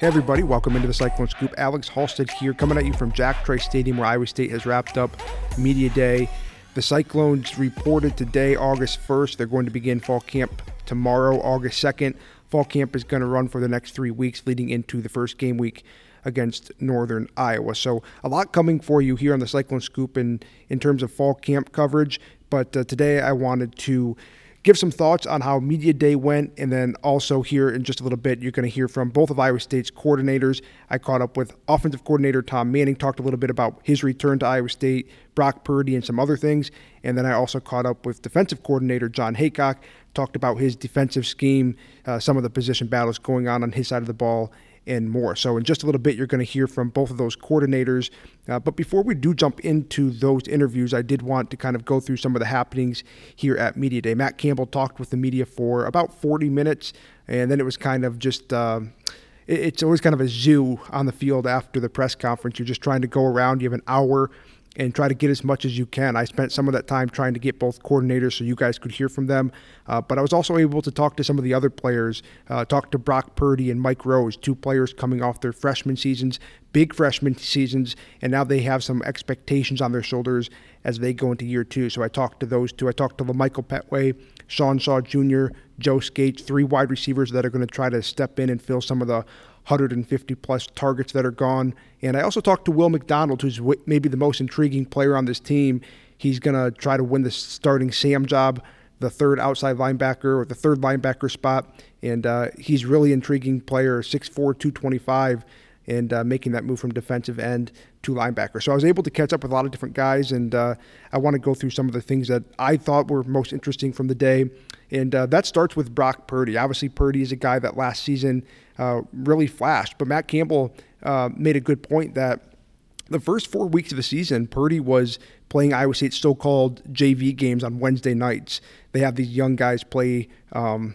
Hey everybody, welcome into the Cyclone Scoop. Alex Halstead here, coming at you from Jack Trice Stadium, where Iowa State has wrapped up media day. The Cyclones reported today, August 1st. They're going to begin fall camp tomorrow, August 2nd. Fall camp is going to run for the next three weeks, leading into the first game week against Northern Iowa. So a lot coming for you here on the Cyclone Scoop in in terms of fall camp coverage. But uh, today I wanted to give some thoughts on how Media Day went, and then also here in just a little bit, you're going to hear from both of Iowa State's coordinators. I caught up with offensive coordinator Tom Manning, talked a little bit about his return to Iowa State, Brock Purdy, and some other things. And then I also caught up with defensive coordinator Jon Heacock, talked about his defensive scheme, uh, some of the position battles going on on his side of the ball, and more. So, in just a little bit, you're going to hear from both of those coordinators. Uh, but before we do jump into those interviews, I did want to kind of go through some of the happenings here at Media Day. Matt Campbell talked with the media for about 40 minutes, and then it was kind of just. Uh, it's always kind of a zoo on the field after the press conference. You're just trying to go around. You have an hour and try to get as much as you can. I spent some of that time trying to get both coordinators so you guys could hear from them. Uh, but I was also able to talk to some of the other players, uh, talk to Brock Purdy and Mike Rose, two players coming off their freshman seasons, big freshman seasons, and now they have some expectations on their shoulders as they go into year two. So I talked to those two. I talked to Lamichael Pettway, Sean Shaw Jr., Joe Scates, three wide receivers that are going to try to step in and fill some of the 150 plus targets that are gone. And I also talked to Will McDonald, who's maybe the most intriguing player on this team. He's going to try to win the starting Sam job, the third outside linebacker or the third linebacker spot. And uh, he's really intriguing player, 6'4, 225 and uh, making that move from defensive end to linebacker. So I was able to catch up with a lot of different guys, and uh, I want to go through some of the things that I thought were most interesting from the day. And uh, that starts with Brock Purdy. Obviously, Purdy is a guy that last season uh, really flashed, but Matt Campbell uh, made a good point that the first four weeks of the season, Purdy was playing Iowa State's so-called JV games on Wednesday nights. They have these young guys play. Um,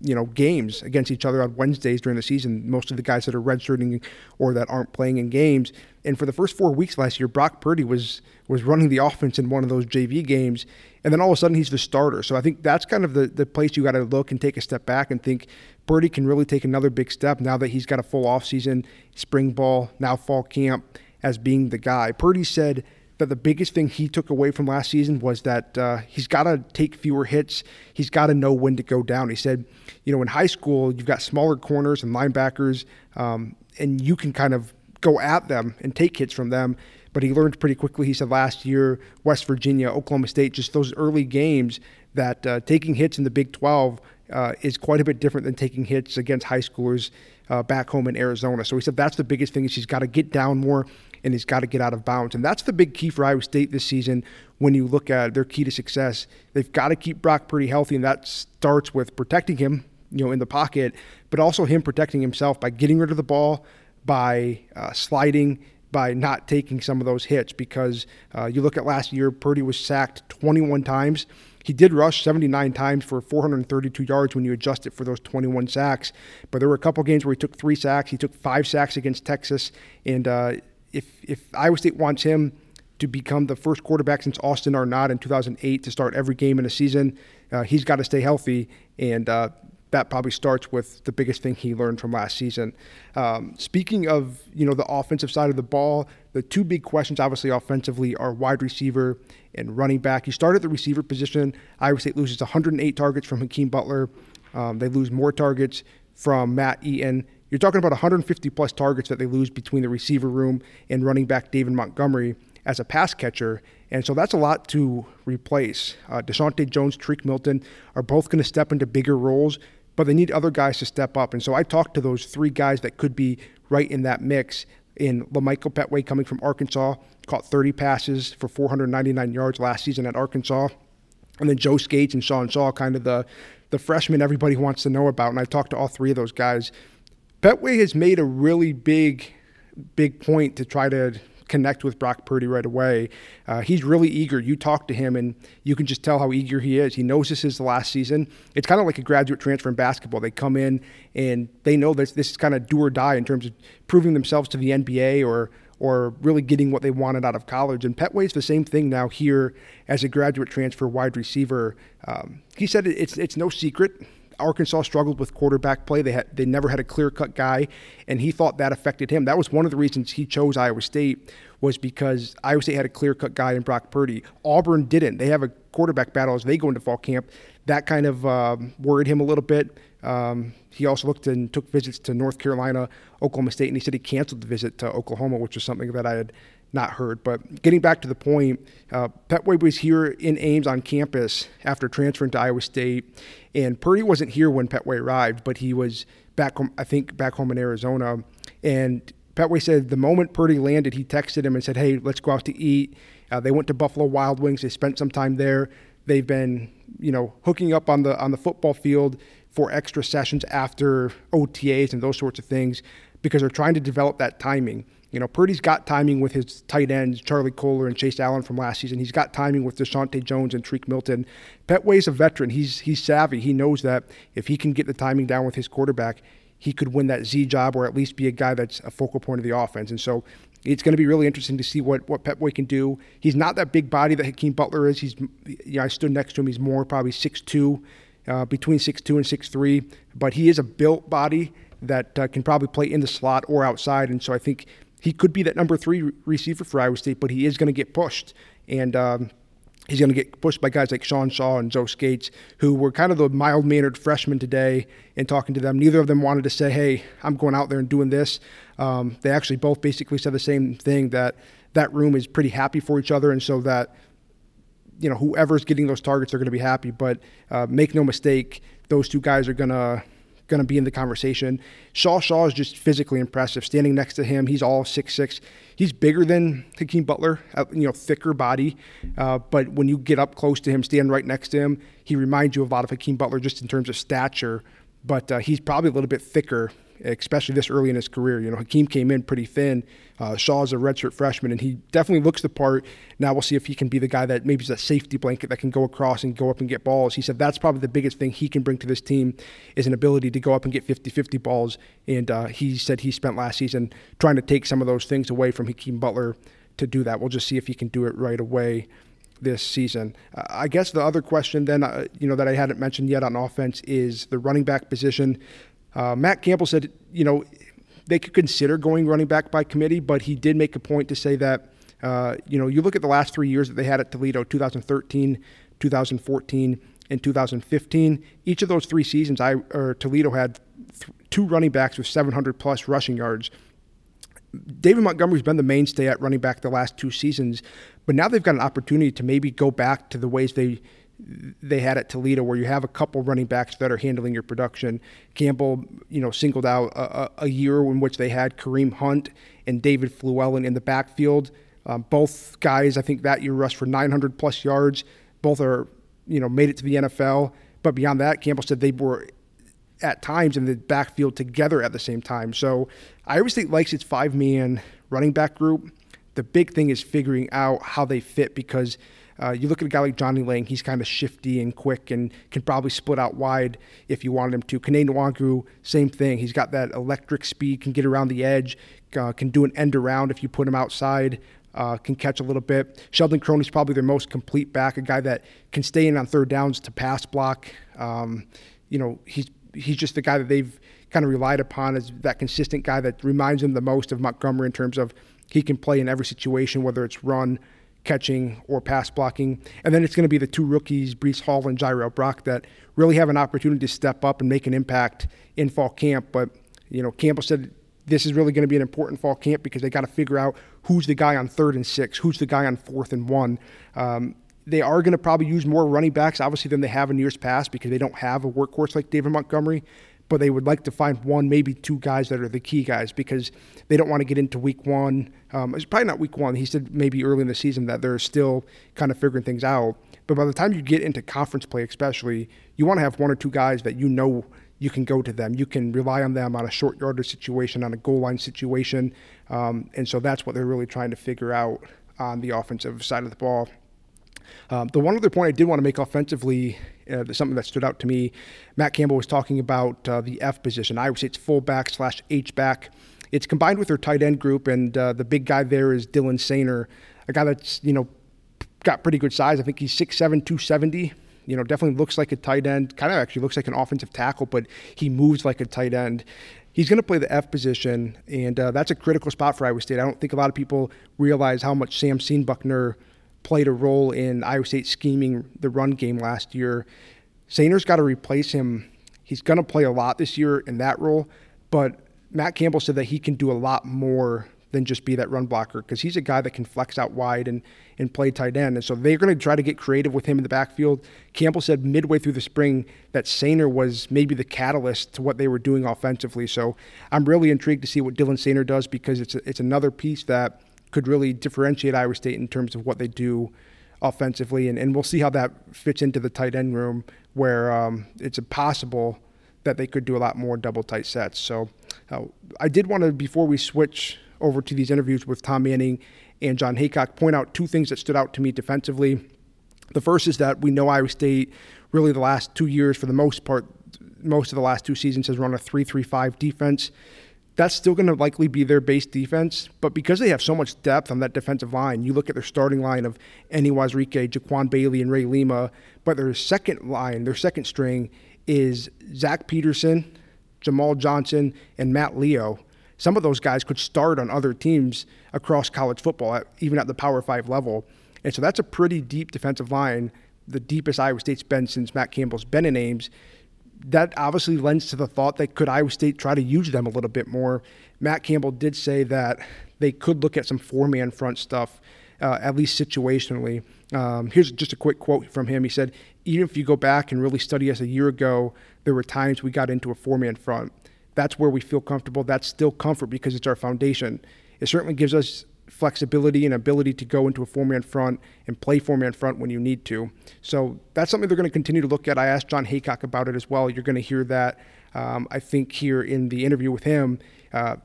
you know games against each other on Wednesdays during the season. Most of the guys that are redshirting or that aren't playing in games. And for the first four weeks last year, Brock Purdy was was running the offense in one of those JV games, and then all of a sudden he's the starter. So I think that's kind of the the place you got to look and take a step back and think Purdy can really take another big step now that he's got a full offseason, spring ball, now fall camp as being the guy. Purdy said that the biggest thing he took away from last season was that uh, he's got to take fewer hits. He's got to know when to go down. He said, you know, in high school, you've got smaller corners and linebackers, um, and you can kind of go at them and take hits from them. But he learned pretty quickly, he said last year, West Virginia, Oklahoma State, just those early games, that uh, taking hits in the Big 12 uh, is quite a bit different than taking hits against high schoolers uh, back home in Arizona. So he said that's the biggest thing is he's got to get down more and he's got to get out of bounds. And that's the big key for Iowa State this season when you look at their key to success. They've got to keep Brock pretty healthy, and that starts with protecting him, you know, in the pocket, but also him protecting himself by getting rid of the ball, by uh, sliding, by not taking some of those hits. Because uh, you look at last year, Purdy was sacked 21 times. He did rush 79 times for 432 yards when you adjust it for those 21 sacks. But there were a couple games where he took three sacks. He took five sacks against Texas. And uh, if, if Iowa State wants him to become the first quarterback since Austin Arnaud in 2008 to start every game in a season, uh, he's got to stay healthy. And uh, that probably starts with the biggest thing he learned from last season. Um, speaking of you know the offensive side of the ball, the two big questions obviously offensively are wide receiver and running back. You start at the receiver position. Iowa State loses 108 targets from Hakeem Butler. Um, they lose more targets from Matt Eaton. You're talking about 150 plus targets that they lose between the receiver room and running back David Montgomery as a pass catcher. And so that's a lot to replace. Uh, Deshaunte Jones, Tarique Milton are both going to step into bigger roles but they need other guys to step up. And so I talked to those three guys that could be right in that mix. In Lamichael Pettway coming from Arkansas, caught 30 passes for 499 yards last season at Arkansas. And then Joe Scates and Sean Shaw, kind of the, the freshmen everybody wants to know about. And I talked to all three of those guys. Pettway has made a really big, big point to try to connect with Brock Purdy right away. Uh, he's really eager. You talk to him, and you can just tell how eager he is. He knows this is the last season. It's kind of like a graduate transfer in basketball. They come in and they know this this is kind of do or die in terms of proving themselves to the NBA or or really getting what they wanted out of college. And Pettway's the same thing now here as a graduate transfer wide receiver. Um, he said it's it's no secret Arkansas struggled with quarterback play. They had they never had a clear cut guy, and he thought that affected him. That was one of the reasons he chose Iowa State was because Iowa State had a clear cut guy in Brock Purdy. Auburn didn't. They have a quarterback battle as they go into fall camp. That kind of um, worried him a little bit. Um, he also looked and took visits to North Carolina, Oklahoma State, and he said he canceled the visit to Oklahoma, which was something that I had not heard. But getting back to the point, uh, Pettway was here in Ames on campus after transferring to Iowa State, and Purdy wasn't here when Pettway arrived, but he was back home, I think, back home in Arizona. And Pettway said the moment Purdy landed, he texted him and said, "Hey, let's go out to eat." Uh, they went to Buffalo Wild Wings. They spent some time there. They've been, you know, hooking up on the on the football field for extra sessions after OTAs and those sorts of things because they're trying to develop that timing. You know, Purdy's got timing with his tight ends, Charlie Kolar and Chase Allen from last season. He's got timing with Deshaunte Jones and Tarique Milton. Pettway's a veteran. He's he's savvy. He knows that if he can get the timing down with his quarterback, he could win that Z job or at least be a guy that's a focal point of the offense. And so it's going to be really interesting to see what what Pettway can do. He's not that big body that Hakeem Butler is. He's you know, I stood next to him. He's more probably six two, uh, between six two and six three. But he is a built body that uh, can probably play in the slot or outside. And so I think he could be that number three receiver for Iowa State, but he is going to get pushed. And um, he's going to get pushed by guys like Sean Shaw and Joe Scates, who were kind of the mild mannered freshmen today. And talking to them, neither of them wanted to say, hey, I'm going out there and doing this. Um, they actually both basically said the same thing that that room is pretty happy for each other. And so that, you know, whoever's getting those targets are going to be happy. But uh, make no mistake, those two guys are going to going to be in the conversation. Shaw Shaw is just physically impressive. Standing next to him, he's all six six. He's bigger than Hakeem Butler, uh, you know, thicker body. Uh, but when you get up close to him, stand right next to him, he reminds you a lot of Hakeem Butler just in terms of stature. But uh, he's probably a little bit thicker especially this early in his career. You know, Hakeem came in pretty thin. Uh, Shaw is a redshirt freshman, and he definitely looks the part. Now we'll see if he can be the guy that maybe is a safety blanket that can go across and go up and get balls. He said that's probably the biggest thing he can bring to this team is an ability to go up and get 50-50 balls. And uh, he said he spent last season trying to take some of those things away from Hakeem Butler to do that. We'll just see if he can do it right away this season. Uh, I guess the other question then, uh, you know, that I hadn't mentioned yet on offense is the running back position. Uh, Matt Campbell said, you know, they could consider going running back by committee, but he did make a point to say that, uh, you know, you look at the last three years that they had at Toledo 2013, 2014, and 2015. Each of those three seasons, I or Toledo had th- two running backs with 700 plus rushing yards. David Montgomery's been the mainstay at running back the last two seasons, but now they've got an opportunity to maybe go back to the ways they they had at Toledo, where you have a couple running backs that are handling your production. Campbell, you know, singled out a, a year in which they had Kareem Hunt and David Fluellen in the backfield. Um, both guys, I think, that year rushed for 900 plus yards. Both are, you know, made it to the NFL. But beyond that, Campbell said they were at times in the backfield together at the same time. So Iowa State likes its five man running back group. The big thing is figuring out how they fit because uh, you look at a guy like Johnny Lang, he's kind of shifty and quick and can probably split out wide if you wanted him to. Kene Nwangwu, same thing. He's got that electric speed, can get around the edge, uh, can do an end around if you put him outside. Uh, can catch a little bit. Sheldon is probably their most complete back, a guy that can stay in on third downs to pass block. Um, you know, he's he's just the guy that they've kind of relied upon as that consistent guy that reminds them the most of Montgomery in terms of he can play in every situation, whether it's run, catching or pass blocking. And then it's going to be the two rookies, Breece Hall and Jirehl Brock, that really have an opportunity to step up and make an impact in fall camp. But, you know, Campbell said this is really going to be an important fall camp because they got to figure out who's the guy on third and six, who's the guy on fourth and one. Um, they are going to probably use more running backs, obviously, than they have in years past because they don't have a workhorse like David Montgomery but they would like to find one, maybe two guys that are the key guys because they don't want to get into week one. Um, it's probably not week one. He said maybe early in the season that they're still kind of figuring things out. But by the time you get into conference play, especially, you want to have one or two guys that you know you can go to them. You can rely on them on a short yardage situation, on a goal line situation. Um, and so that's what they're really trying to figure out on the offensive side of the ball. Um, the one other point I did want to make offensively, uh, something that stood out to me, Matt Campbell was talking about uh, the F position. I would say it's fullback slash H back. It's combined with their tight end group, and uh, the big guy there is Dylan Soehner, a guy that's you know got pretty good size. I think he's 6'7", 270. You know, definitely looks like a tight end. Kind of actually looks like an offensive tackle, but he moves like a tight end. He's going to play the F position, and uh, that's a critical spot for Iowa State. I don't think a lot of people realize how much Sam Seonbuchner played a role in Iowa State scheming the run game last year. Soehner's got to replace him. He's going to play a lot this year in that role, but Matt Campbell said that he can do a lot more than just be that run blocker because he's a guy that can flex out wide and, and play tight end. And so they're going to try to get creative with him in the backfield. Campbell said midway through the spring that Soehner was maybe the catalyst to what they were doing offensively. So I'm really intrigued to see what Dylan Soehner does because it's, a, it's another piece that could really differentiate Iowa State in terms of what they do offensively. And, and we'll see how that fits into the tight end room where um, it's possible that they could do a lot more double tight sets. So uh, I did want to, before we switch over to these interviews with Tom Manning and Jon Heacock, point out two things that stood out to me defensively. The first is that we know Iowa State, really the last two years, for the most part, most of the last two seasons, has run a 3 3 5 defense. That's still going to likely be their base defense, but because they have so much depth on that defensive line, you look at their starting line of Enyi Uwazurike, Jaquan Bailey, and Ray Lima, but their second line, their second string, is Zach Peterson, Jamal Johnson, and Matt Leo some of those guys could start on other teams across college football, even at the Power Five level. And so that's a pretty deep defensive line, the deepest Iowa State's been since Matt Campbell's been in Ames. That obviously lends to the thought that could Iowa State try to use them a little bit more. Matt Campbell did say that they could look at some four man front stuff, uh, at least situationally. Um, here's just a quick quote from him. He said, Even if you go back and really study us a year ago, there were times we got into a four man front that's where we feel comfortable. That's still comfort because it's our foundation. It certainly gives us flexibility and ability to go into a four man front and play four man front when you need to. So that's something they're going to continue to look at. I asked Jon Heacock about it as well. You're going to hear that, um, I think, here in the interview with him. Uh,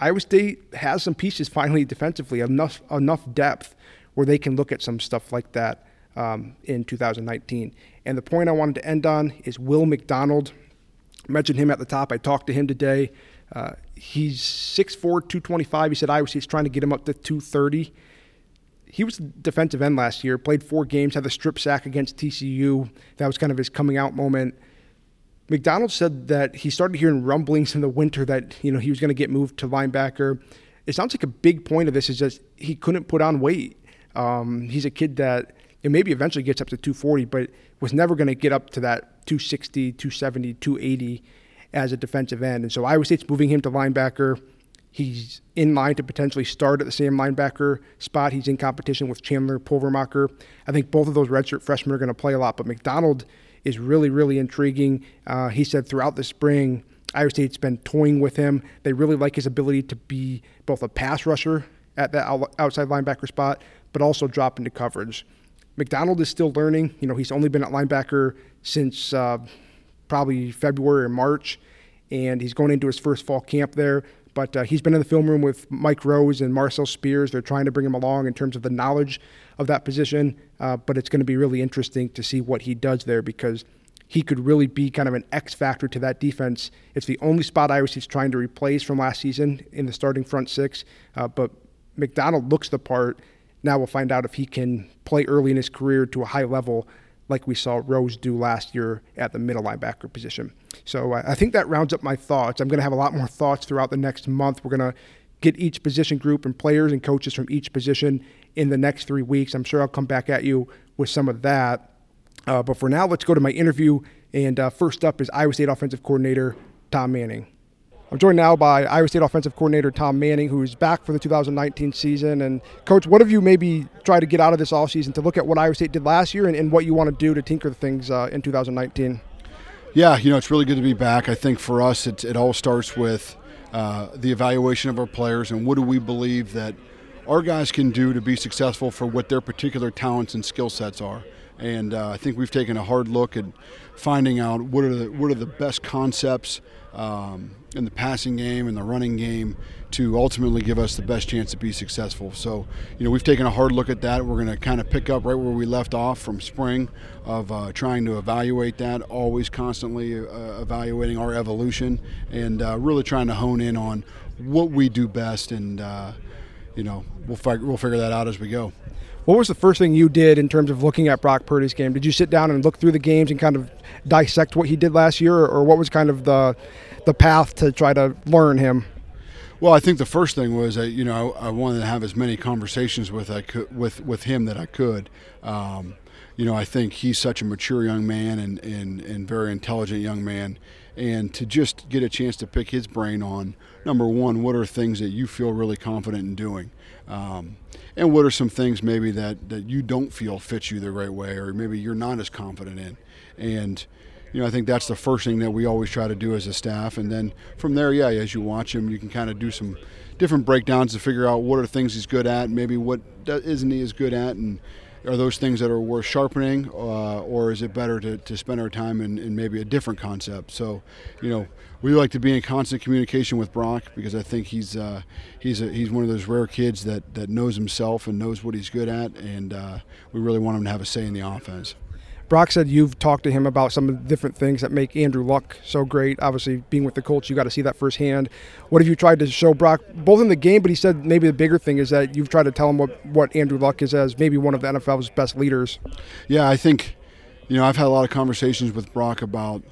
Iowa State has some pieces finally defensively, enough enough depth where they can look at some stuff like that um, in 2019. And the point I wanted to end on is Will McDonald mentioned him at the top. I talked to him today. Uh, he's 6'4", 225. He said Iowa State's trying to get him up to 230. He was defensive end last year, played four games, had the strip sack against TCU. That was kind of his coming out moment. McDonald said that he started hearing rumblings in the winter that you know he was going to get moved to linebacker. It sounds like a big point of this is just he couldn't put on weight. Um, he's a kid that it maybe eventually gets up to 240, but was never going to get up to that 260, 270, 280 as a defensive end. And so Iowa State's moving him to linebacker. He's in line to potentially start at the same linebacker spot. He's in competition with Chandler Pulvermacher. I think both of those redshirt freshmen are going to play a lot, but McDonald is really, really intriguing. Uh, he said throughout the spring, Iowa State's been toying with him. They really like his ability to be both a pass rusher at that outside linebacker spot, but also drop into coverage. McDonald is still learning. You know, he's only been at linebacker since uh, probably February or March, and he's going into his first fall camp there. But uh, he's been in the film room with Mike Rose and Marcel Spears. They're trying to bring him along in terms of the knowledge of that position. Uh, but it's going to be really interesting to see what he does there because he could really be kind of an X factor to that defense. It's the only spot Iowa State's trying to replace from last season in the starting front six. Uh, but McDonald looks the part now we'll find out if he can play early in his career to a high level like we saw Rose do last year at the middle linebacker position. So I think that rounds up my thoughts. I'm going to have a lot more thoughts throughout the next month. We're going to get each position group and players and coaches from each position in the next three weeks. I'm sure I'll come back at you with some of that. Uh, but for now, let's go to my interview. And uh, first up is Iowa State offensive coordinator Tom Manning. I'm joined now by Iowa State offensive coordinator Tom Manning, who's back for the 2019 season. And, Coach, what have you maybe tried to get out of this offseason to look at what Iowa State did last year and, and what you want to do to tinker things uh, in 2019? Yeah, you know, it's really good to be back. I think for us, it, it all starts with uh, the evaluation of our players and what do we believe that our guys can do to be successful for what their particular talents and skill sets are. And uh, I think we've taken a hard look at finding out what are the, what are the best concepts um, in the passing game and the running game to ultimately give us the best chance to be successful. So, you know, we've taken a hard look at that. We're going to kind of pick up right where we left off from spring of uh, trying to evaluate that, always constantly uh, evaluating our evolution and uh, really trying to hone in on what we do best. And, uh, you know, we'll, we'll figure that out as we go What was the first thing you did in terms of looking at Brock Purdy's game? Did you sit down and look through the games and kind of dissect what he did last year, or what was kind of the the path to try to learn him? Well, I think the first thing was that you know I, I wanted to have as many conversations with I could with with him that I could. Um, you know, I think he's such a mature young man and, and, and very intelligent young man. And to just get a chance to pick his brain on number one, what are things that you feel really confident in doing? Um, and what are some things maybe that, that you don't feel fits you the right way or maybe you're not as confident in? And, you know, I think that's the first thing that we always try to do as a staff. And then from there, yeah, as you watch him, you can kind of do some different breakdowns to figure out what are things he's good at, maybe what isn't he as good at, and are those things that are worth sharpening, uh, or is it better to, to spend our time in, in, maybe a different concept? So, you know, we like to be in constant communication with Brock because I think he's uh, he's a, he's one of those rare kids that, that knows himself and knows what he's good at, and uh, we really want him to have a say in the offense. Brock said you've talked to him about some of the different things that make Andrew Luck so great. Obviously, being with the Colts, you got to see that firsthand. What have you tried to show Brock, both in the game, but he said maybe the bigger thing is that you've tried to tell him what, what Andrew Luck is as maybe one of the NFL's best leaders? Yeah, I think, you know, I've had a lot of conversations with Brock about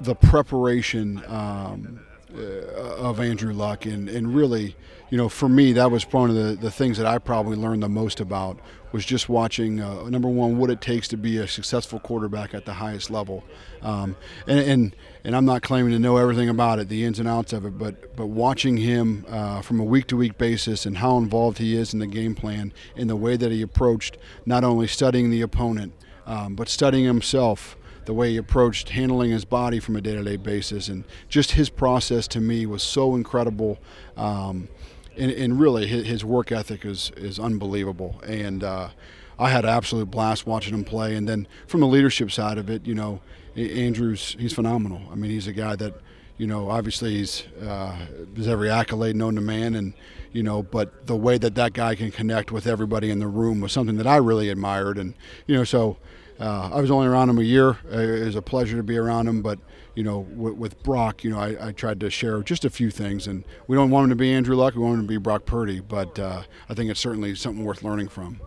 the preparation um, uh, of Andrew Luck, and, and really, you know, for me, that was one of the, the things that I probably learned the most about was just watching uh, number one what it takes to be a successful quarterback at the highest level, um, and, and and I'm not claiming to know everything about it, the ins and outs of it, but but watching him uh, from a week to week basis and how involved he is in the game plan, in the way that he approached not only studying the opponent, um, but studying himself the way he approached handling his body from a day-to-day basis and just his process to me was so incredible. Um, and, and really his, his, work ethic is is unbelievable. And uh, I had an absolute blast watching him play. And then from the leadership side of it, you know, Andrews he's phenomenal. I mean, he's a guy that you know obviously he's uh, every accolade known to man and you know but the way that that guy can connect with everybody in the room was something that i really admired and you know so uh, I was only around him a year. It was a pleasure to be around him, but you know, with, with Brock, you know, I, I, tried to share just a few things, and we don't want him to be Andrew Luck. We want him to be Brock Purdy, but uh, I think it's certainly something worth learning from.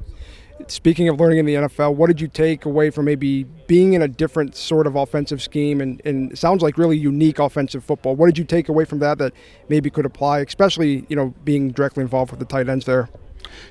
Speaking of learning in the NFL, what did you take away from maybe being in a different sort of offensive scheme and, and sounds like really unique offensive football? What did you take away from that that maybe could apply, especially you know being directly involved with the tight ends there?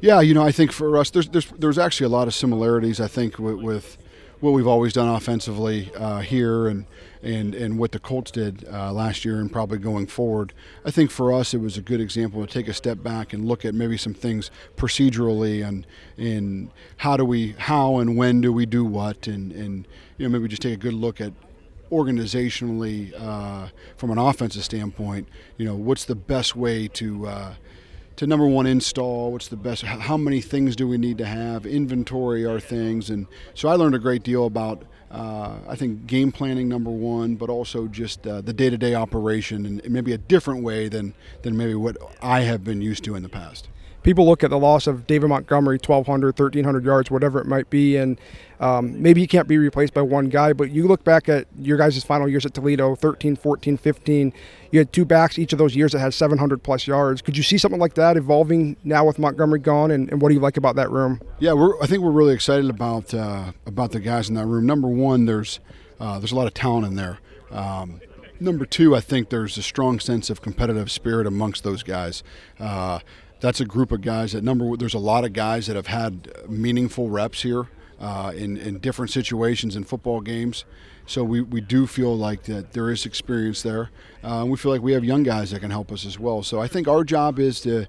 Yeah, you know, I think for us, there's there's, there's actually a lot of similarities. I think with, with what we've always done offensively uh, here and and and what the Colts did uh, last year and probably going forward. I think for us it was a good example to take a step back and look at maybe some things procedurally and in how do we how and when do we do what and and you know maybe just take a good look at organizationally uh, from an offensive standpoint. You know what's the best way to uh, to number one install what's the best how many things do we need to have inventory our things and so i learned a great deal about uh, i think game planning number one but also just uh, the day-to-day operation and maybe a different way than than maybe what i have been used to in the past people look at the loss of David Montgomery, 1,200, 1,300 yards, whatever it might be, and um, maybe he can't be replaced by one guy. But you look back at your guys' final years at Toledo, 13, 14, 15. You had two backs each of those years that had 700 plus yards. Could you see something like that evolving now with Montgomery gone? And, and what do you like about that room? Yeah, I think we're really excited about uh, about the guys in that room. Number one, there's uh, there's a lot of talent in there. Um, number two, I think there's a strong sense of competitive spirit amongst those guys. Uh, that's a group of guys that number there's a lot of guys that have had meaningful reps here uh, in, in different situations in football games. So we, we do feel like that there is experience there. Uh, we feel like we have young guys that can help us as well. So I think our job is to,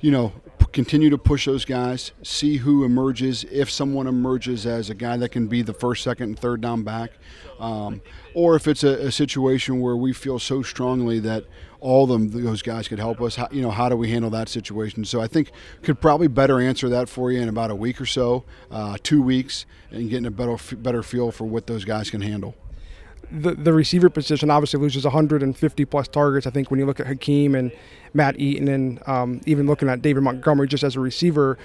you know, continue to push those guys, see who emerges, if someone emerges as a guy that can be the first, second, and third down back, um, or if it's a, a situation where we feel so strongly that all them, those guys could help us. How, you know, how do we handle that situation? So I think could probably better answer that for you in about a week or so, uh, two weeks, and getting a better better feel for what those guys can handle. The, the receiver position obviously loses 150 plus targets. I think when you look at Hakeem and Matt Eaton and um, even looking at David Montgomery just as a receiver,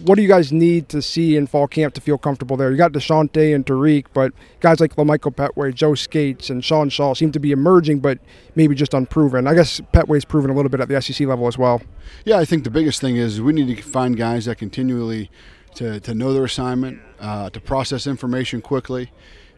what do you guys need to see in fall camp to feel comfortable there? You got Deshante and Tariq, but guys like Lamichael Pettway, Joe Scates, and Sean Shaw seem to be emerging, but maybe just unproven. I guess Pettway's proven a little bit at the SEC level as well. Yeah, I think the biggest thing is we need to find guys that continually to, to know their assignment, uh, to process information quickly,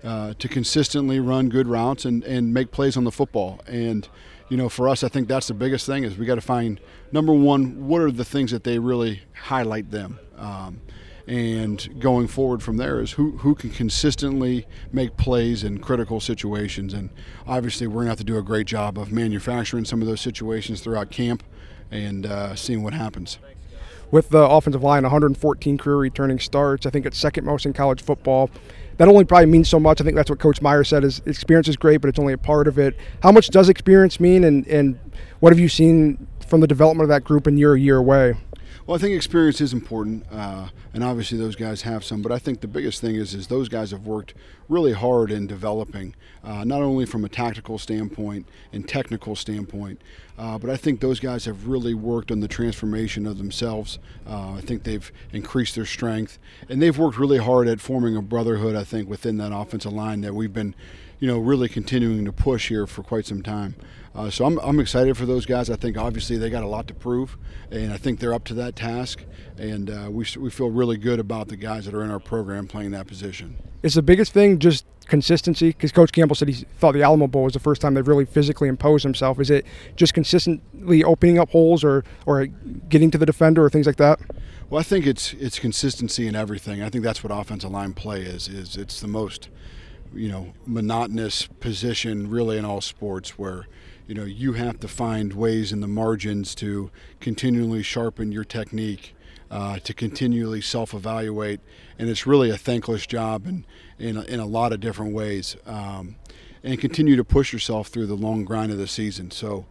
uh, to consistently run good routes and, and make plays on the football. And you know, for us, I think that's the biggest thing is we got to find number one, what are the things that they really highlight them. Um, and going forward from there is who, who can consistently make plays in critical situations. And obviously, we're going to have to do a great job of manufacturing some of those situations throughout camp and uh, seeing what happens. With the offensive line, 114 career returning starts, I think it's second most in college football that only probably means so much. I think that's what Coach Meyer said. Is experience is great, but it's only a part of it. How much does experience mean, and and what have you seen from the development of that group in your year away? Well, I think experience is important, uh, and obviously those guys have some. But I think the biggest thing is is those guys have worked really hard in developing, uh, not only from a tactical standpoint and technical standpoint, uh, but I think those guys have really worked on the transformation of themselves. Uh, I think they've increased their strength, and they've worked really hard at forming a brotherhood. I think within that offensive line that we've been, you know, really continuing to push here for quite some time. Uh, so I'm, I'm excited for those guys. I think obviously they got a lot to prove, and I think they're up to that task. And uh, we, we feel really good about the guys that are in our program playing that position. Is the biggest thing just consistency? Because Coach Campbell said he thought the Alamo Bowl was the first time they've really physically imposed himself. Is it just consistently opening up holes or, or getting to the defender or things like that? Well, I think it's it's consistency in everything. I think that's what offensive line play is. Is it's the most you know monotonous position really in all sports where you know you have to find ways in the margins to continually sharpen your technique uh, to continually self-evaluate. And it's really a thankless job in, in, a, in a lot of different ways um, and continue to push yourself through the long grind of the season. So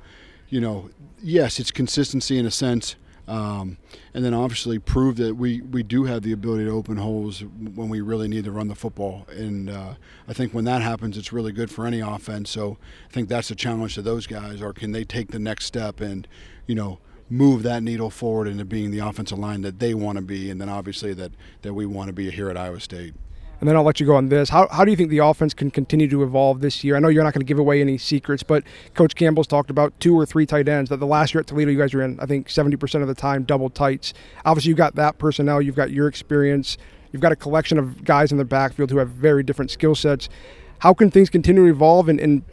you know yes it's consistency in a sense um, and then obviously prove that we, we do have the ability to open holes when we really need to run the football. And uh, I think when that happens, it's really good for any offense. So I think that's the challenge to those guys: or can they take the next step and, you know, move that needle forward into being the offensive line that they want to be, and then obviously that that we want to be here at Iowa State and then I'll let you go on this. How, how do you think the offense can continue to evolve this year? I know you're not going to give away any secrets, but Coach Campbell's talked about two or three tight ends. That the last year at Toledo, you guys were in, I think, 70% of the time double tights. Obviously, you've got that personnel, you've got your experience, you've got a collection of guys in the backfield who have very different skill sets. How can things continue to evolve, and, and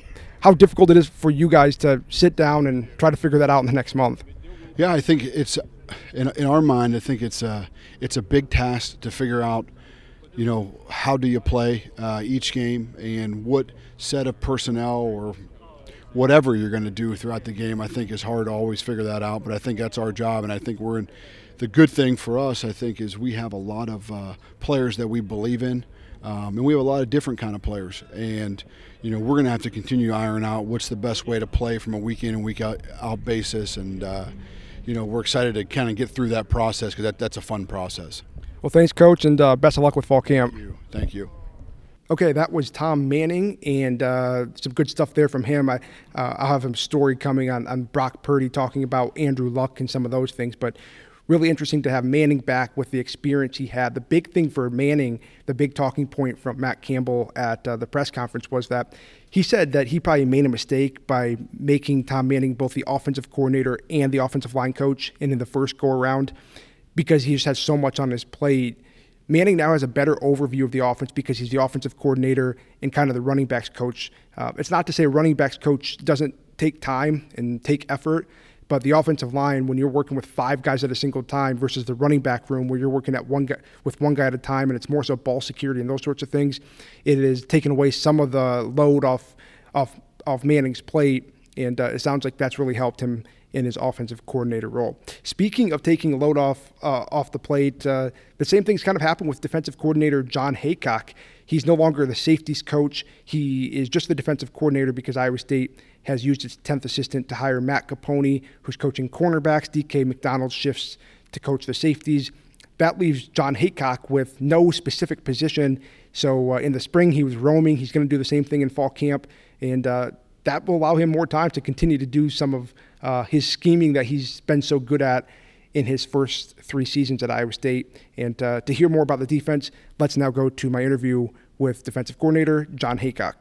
how difficult it is for you guys to sit down and try to figure that out in the next month? Yeah, I think it's in, in our mind. I think it's a it's a big task to figure out – you know, how do you play uh, each game and what set of personnel or whatever you're going to do throughout the game. I think is hard to always figure that out, but I think that's our job, and I think we're in. The good thing for us, I think, is we have a lot of uh, players that we believe in, um, and we have a lot of different kind of players. And you know, we're going to have to continue iron out what's the best way to play from a week in and week out, out basis, and uh, you know, we're excited to kind of get through that process because that, that's a fun process. Well, thanks, Coach, and uh, best of luck with fall camp. Thank you. Thank you. Okay, that was Tom Manning, and uh, some good stuff there from him. I, uh, I'll have a story coming on, on Brock Purdy talking about Andrew Luck and some of those things, but really interesting to have Manning back with the experience he had. The big thing for Manning, the big talking point from Matt Campbell at uh, the press conference was that he said that he probably made a mistake by making Tom Manning both the offensive coordinator and the offensive line coach and in the first go around because he just has so much on his plate. Manning now has a better overview of the offense because he's the offensive coordinator and kind of the running backs coach. Uh, it's not to say a running backs coach doesn't take time and take effort, but the offensive line, when you're working with five guys at a single time versus the running back room where you're working at one guy with one guy at a time and it's more so ball security and those sorts of things, it is taking away some of the load off off off Manning's plate, and uh, it sounds like that's really helped him in his offensive coordinator role. Speaking of taking a load off uh, off the plate, uh, the same thing's kind of happened with defensive coordinator Jon Heacock. He's no longer the safeties coach. He is just the defensive coordinator because Iowa State has used its 10th assistant to hire Matt Caponi, who's coaching cornerbacks. DK McDonald shifts to coach the safeties. That leaves Jon Heacock with no specific position. So uh, in the spring, he was roaming. He's going to do the same thing in fall camp. And uh, that will allow him more time to continue to do some of uh, his scheming that he's been so good at in his first three seasons at Iowa State. And uh, to hear more about the defense, let's now go to my interview with defensive coordinator Jon Heacock.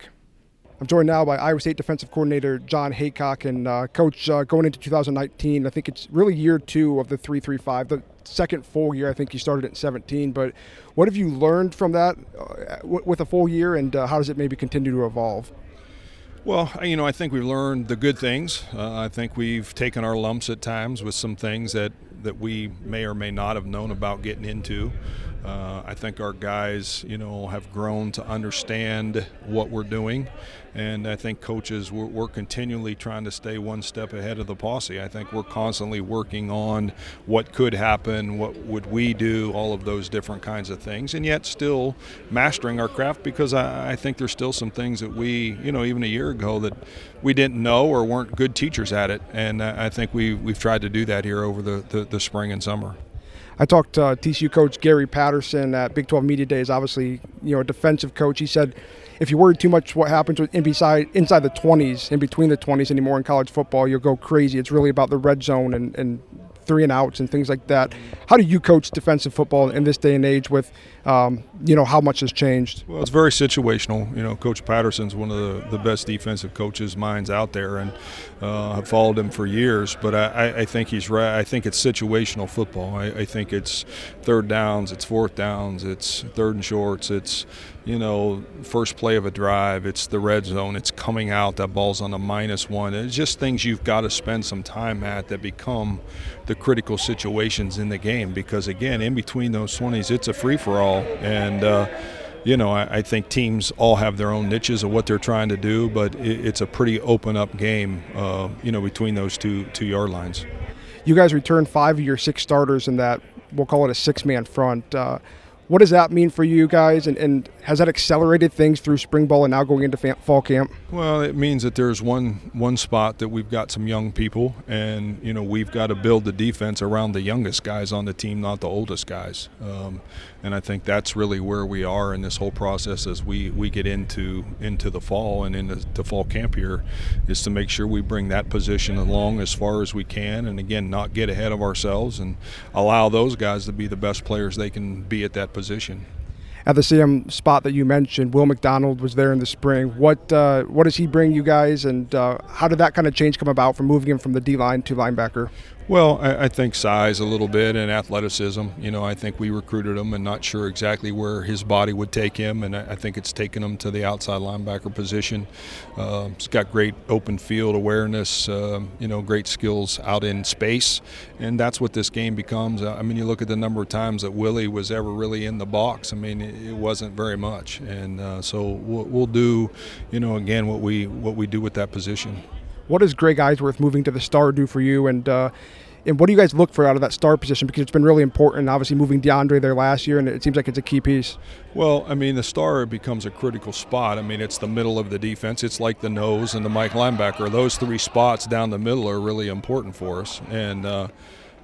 I'm joined now by Iowa State defensive coordinator Jon Heacock. And, uh, Coach, uh, going into 2019, I think it's really year two of the 335, the second full year. I think you started in 17. But what have you learned from that uh, with a full year, and uh, how does it maybe continue to evolve? Well, you know, I think we've learned the good things. Uh, I think we've taken our lumps at times with some things that, that we may or may not have known about getting into. Uh, I think our guys, you know, have grown to understand what we're doing, and I think coaches we're, we're, continually trying to stay one step ahead of the posse. I think we're constantly working on what could happen, what would we do, all of those different kinds of things, and yet still mastering our craft because I, I think there's still some things that we, you know, even a year ago that we didn't know or weren't good teachers at it, and I think we we've tried to do that here over the, the, the spring and summer. I talked to uh, TCU coach Gary Patterson at Big 12 Media Days. Obviously, you know, a defensive coach. He said, if you worry too much what happens inside inside the 20s, in between the 20s anymore in college football, you'll go crazy. It's really about the red zone and, and three and outs and things like that. How do you coach defensive football in this day and age with, um, you know, how much has changed? Well, it's very situational. You know, Coach Patterson's one of the, the best defensive coaches minds out there, and uh, I've followed him for years. But I, I think he's right. I think it's situational football. I, I think it's third downs, it's fourth downs, it's third and shorts, it's you know, first play of a drive, it's the red zone, it's coming out, that ball's on the minus one. It's just things you've got to spend some time at that become the critical situations in the game because, again, in between those 20s, it's a free for all. And, uh, you know, I, I, think teams all have their own niches of what they're trying to do, but it, it's a pretty open up game, uh, you know, between those two two yard lines. You guys returned five of your six starters in that, we'll call it a six man front. Uh, what does that mean for you guys, and, and has that accelerated things through spring ball and now going into fall camp? Well, it means that there's one one spot that we've got some young people, and you know we've got to build the defense around the youngest guys on the team, not the oldest guys. Um, and I think that's really where we are in this whole process as we, we get into into the fall and into the fall camp here, is to make sure we bring that position along as far as we can, and again not get ahead of ourselves and allow those guys to be the best players they can be at that position. At the same spot that you mentioned, Will McDonald was there in the spring. What uh, what does he bring you guys, and uh, how did that kind of change come about from moving him from the D line to linebacker? Well, I, I, think size a little bit and athleticism. You know, I think we recruited him and not sure exactly where his body would take him, and I, I think it's taken him to the outside linebacker position. Uh, he's got great open field awareness, uh, you know, great skills out in space, and that's what this game becomes. I mean, you look at the number of times that Willie was ever really in the box. I mean, it, it wasn't very much, and uh, so we'll, we'll do, you know, again what we what we do with that position. What does Greg Eisworth moving to the star do for you? And uh, and what do you guys look for out of that star position? Because it's been really important. Obviously, moving DeAndre there last year, and it seems like it's a key piece. Well, I mean, the star becomes a critical spot. I mean, it's the middle of the defense. It's like the nose and the Mike linebacker. Those three spots down the middle are really important for us. And uh,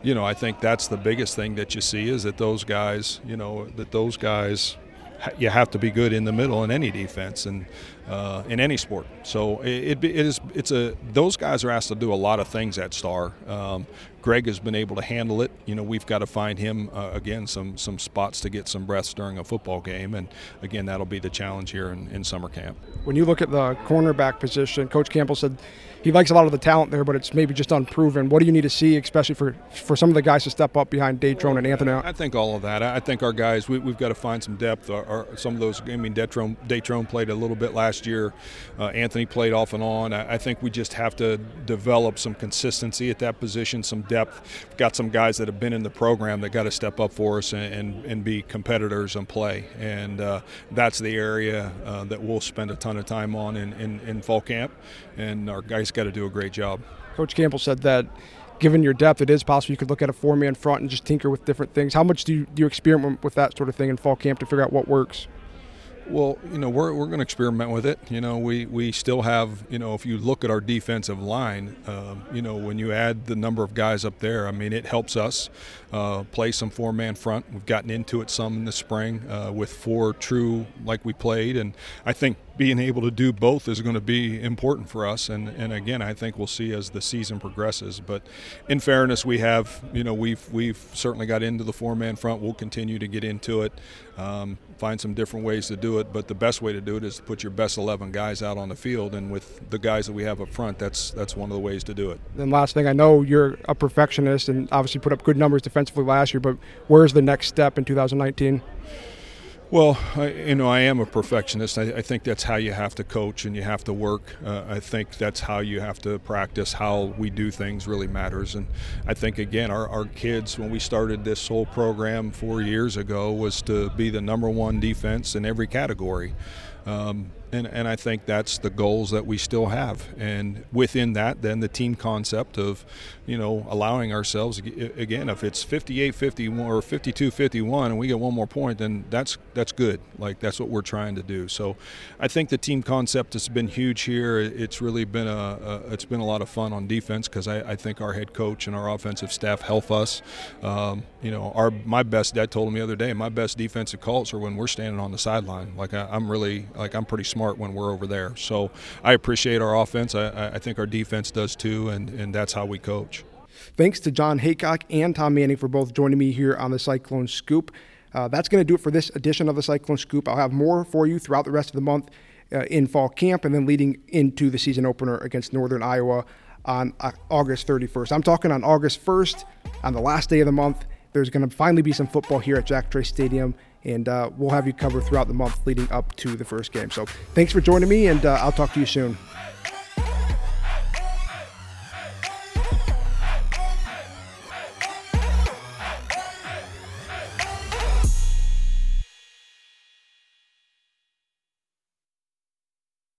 you know, I think that's the biggest thing that you see is that those guys, you know, that those guys you have to be good in the middle in any defense and uh, in any sport. So it, it is it's a those guys are asked to do a lot of things at Star. Um, Greg has been able to handle it. You know, we've got to find him uh, again some some spots to get some breaths during a football game, and again that'll be the challenge here in, in summer camp. When you look at the cornerback position, Coach Campbell said he likes a lot of the talent there, but it's maybe just unproven. What do you need to see, especially for for some of the guys to step up behind Datrone and Anthony? I think all of that. I think our guys, we, have got to find some depth. Our, our, some of those, I mean, Datrone, Datrone played a little bit last year. Uh, Anthony played off and on. I, I, think we just have to develop some consistency at that position, some depth. We've got some guys that have been in the program that got to step up for us and, and, and be competitors and play. And uh, that's the area uh, that we'll spend a ton of time on in, in, in fall camp. And our guys got to do a great job. Coach Campbell said that given your depth, it is possible you could look at a four-man front and just tinker with different things. How much do you, do you experiment with that sort of thing in fall camp to figure out what works? Well, you know, we're, we're going to experiment with it. You know, we, we still have, you know, if you look at our defensive line, uh, you know, when you add the number of guys up there, I mean, it helps us uh, play some four man front. We've gotten into it some in the spring uh, with four true like we played. And I think being able to do both is going to be important for us. And, and again, I think we'll see as the season progresses. But in fairness, we have, you know, we've, we've certainly got into the four man front. We'll continue to get into it, um, find some different ways to do it. But the best way to do it is to put your best 11 guys out on the field. And with the guys that we have up front, that's, that's one of the ways to do it. And last thing, I know you're a perfectionist and obviously put up good numbers defensively last year, but where's the next step in 2019? Well, I, you know, I am a perfectionist. I, I, think that's how you have to coach and you have to work. Uh, I think that's how you have to practice. How we do things really matters. And I think, again, our, our kids, when we started this whole program four years ago, was to be the number one defense in every category. Um, and, and I think that's the goals that we still have. And within that, then the team concept of, you know, allowing ourselves again, if it's 58-51 or 52-51 and we get one more point, then that's that's good. Like that's what we're trying to do. So, I think the team concept has been huge here. It's really been a, a it's been a lot of fun on defense because I, I, think our head coach and our offensive staff help us. Um, you know, our my best dad told me the other day, my best defensive calls are when we're standing on the sideline. Like I, I'm really like I'm pretty smart when we're over there. So I appreciate our offense. I, I think our defense does too, and, and that's how we coach. Thanks to Jon Heacock and Tom Manning for both joining me here on the Cyclone Scoop. Uh, that's going to do it for this edition of the Cyclone Scoop. I'll have more for you throughout the rest of the month uh, in fall camp and then leading into the season opener against Northern Iowa on uh, August 31st. I'm talking on August 1st, on the last day of the month. There's going to finally be some football here at Jack Trice Stadium and uh, we'll have you covered throughout the month leading up to the first game. So thanks for joining me, and uh, I'll talk to you soon.